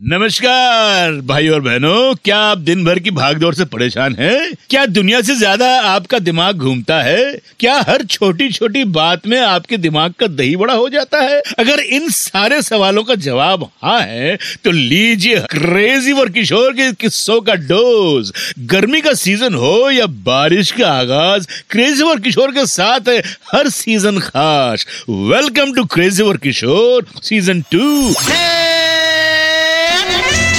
नमस्कार भाई और बहनों। क्या आप दिन भर की भागदौड़ से परेशान हैं? क्या दुनिया से ज़्यादा आपका दिमाग घूमता है? क्या हर छोटी छोटी बात में आपके दिमाग का दही बड़ा हो जाता है? अगर इन सारे सवालों का जवाब हाँ है तो लीजिए क्रेजी और किशोर के किस्सों का डोज। गर्मी का सीज़न हो या बारिश का आगाज़ क्रेजी और किशोर के साथ है हर सीज़न खास। वेलकम टू क्रेजी और Kishore season two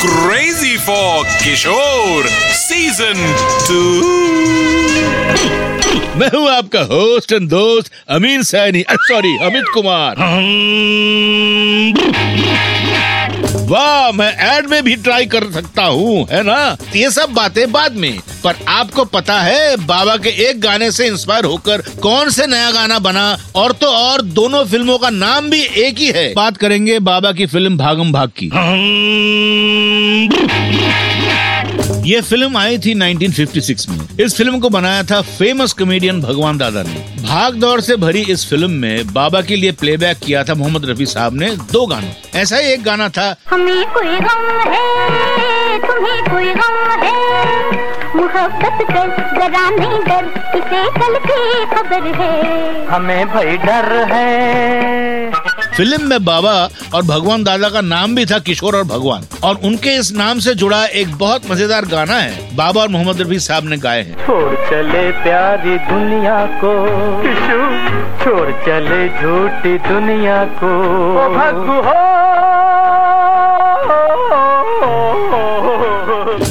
Crazy for Kishore Season 2. मैं हूँ आपका होस्ट एंड दोस्त अमीन सैनी सॉरी अमित कुमार। वाह, मैं एड में भी ट्राई कर सकता हूँ, है ना? ये सब बातें बाद में। पर आपको पता है, बाबा के एक गाने से इंस्पायर होकर कौन से नया गाना बना? और तो और, दोनों फ़िल्मों का नाम भी एक ही है। बात करेंगे बाबा की फ़िल्म भागम भाग की। ये फ़िल्म आई थी 1956 में। इस फ़िल्म को बनाया था फ़ेमस कॉमेडियन भगवान दादा ने। भाग दौड़ से भरी इस फ़िल्म में बाबा के लिए प्लेबैक किया था मोहम्मद रफी साहब ने दो गानों। ऐसा ही एक गाना था हमें कोई गम है तुम्हें कोई गम है। मोहब्बत कर जरा नहीं डर इसे कल की खबर है। हमें भाई डर है। फ़िल्म में बाबा और भगवान दादा का नाम भी था किशोर और भगवान। और उनके इस नाम से जुड़ा एक बहुत मज़ेदार गाना है। बाबा और मोहम्मद रफी साहब ने गाए हैं। छोड़ चले प्यारी दुनिया को। छोड़ चले झूठी दुनिया को। भगु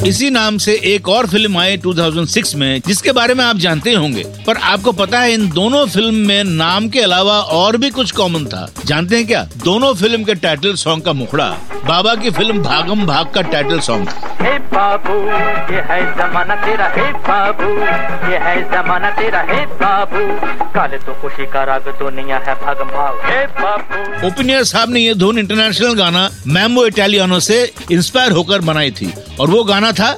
इसी नाम से एक और फ़िल्म आई 2006 में, जिसके बारे में आप जानते होंगे। पर आपको पता है इन दोनों फ़िल्म में नाम के अलावा और भी कुछ कॉमन था। जानते हैं क्या? दोनों फ़िल्म के टाइटल सॉन्ग का मुखड़ा। बाबा की फ़िल्म भागम भाग का टाइटल सॉन्ग था। हे बाबू ये है जमाना तेरा हे बाबू ये है जमाना तेरा हे बाबू। काले तो खुशी का राग दुनिया है भगम भाव हे बाबू। ओपिनियर साहब ने ये धुन इंटरनेशनल गाना मैम्बो इटालियानो से इंस्पायर होकर बनाई थी और वो गाना था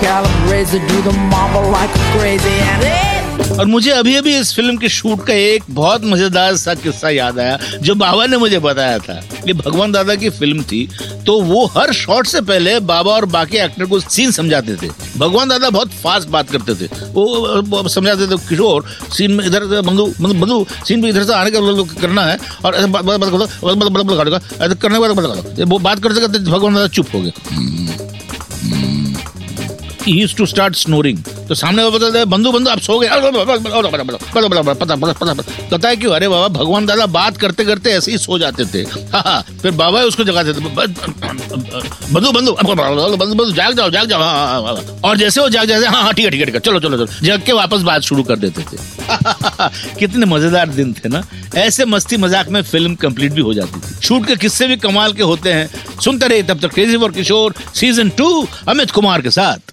calabrese, do the mambo like a crazy and it. और मुझे अभी अभी इस फ़िल्म के शूट का एक बहुत मज़ेदार सा किस्सा याद आया जो बाबा ने मुझे बताया था कि भगवान दादा की फ़िल्म थी तो वो हर शॉट से पहले बाबा और बाकी एक्टर को सीन समझाते थे भगवान दादा बहुत फास्ट बात करते थे वो समझाते थे किशोर सीन में इधर बंधु बंधु सीन में इधर से आने का करना है और करने के बाद बात करते करते भगवान दादा चुप हो गए ही टू स्टार्ट स्नोरिंग तो सामने वाला बताते हैं, बंधु बंधु आप सो गए। पता है क्यों अरे बाबा भगवान दादा बात करते करते ऐसे ही सो जाते थे। हाँ, हाँ, फिर बाबा उसको जगाते थे बंधु बंधु बंधु जाग जाओ जाग जाओ हाँ, हाँ। और जैसे वो जाग जाते हाँ हाँ ठीक है ठीक है ठीक है चलो चलो चलो। जग के वापस बात शुरू कर देते थे। कितने मज़ेदार दिन थे ना। ऐसे मस्ती मज़ाक में फ़िल्म कंप्लीट भी हो जाती थी। शूट के किस्से भी कमाल के होते हैं। सुनते रहे तब तक crazy for Kishore season two Amit Kumar के साथ।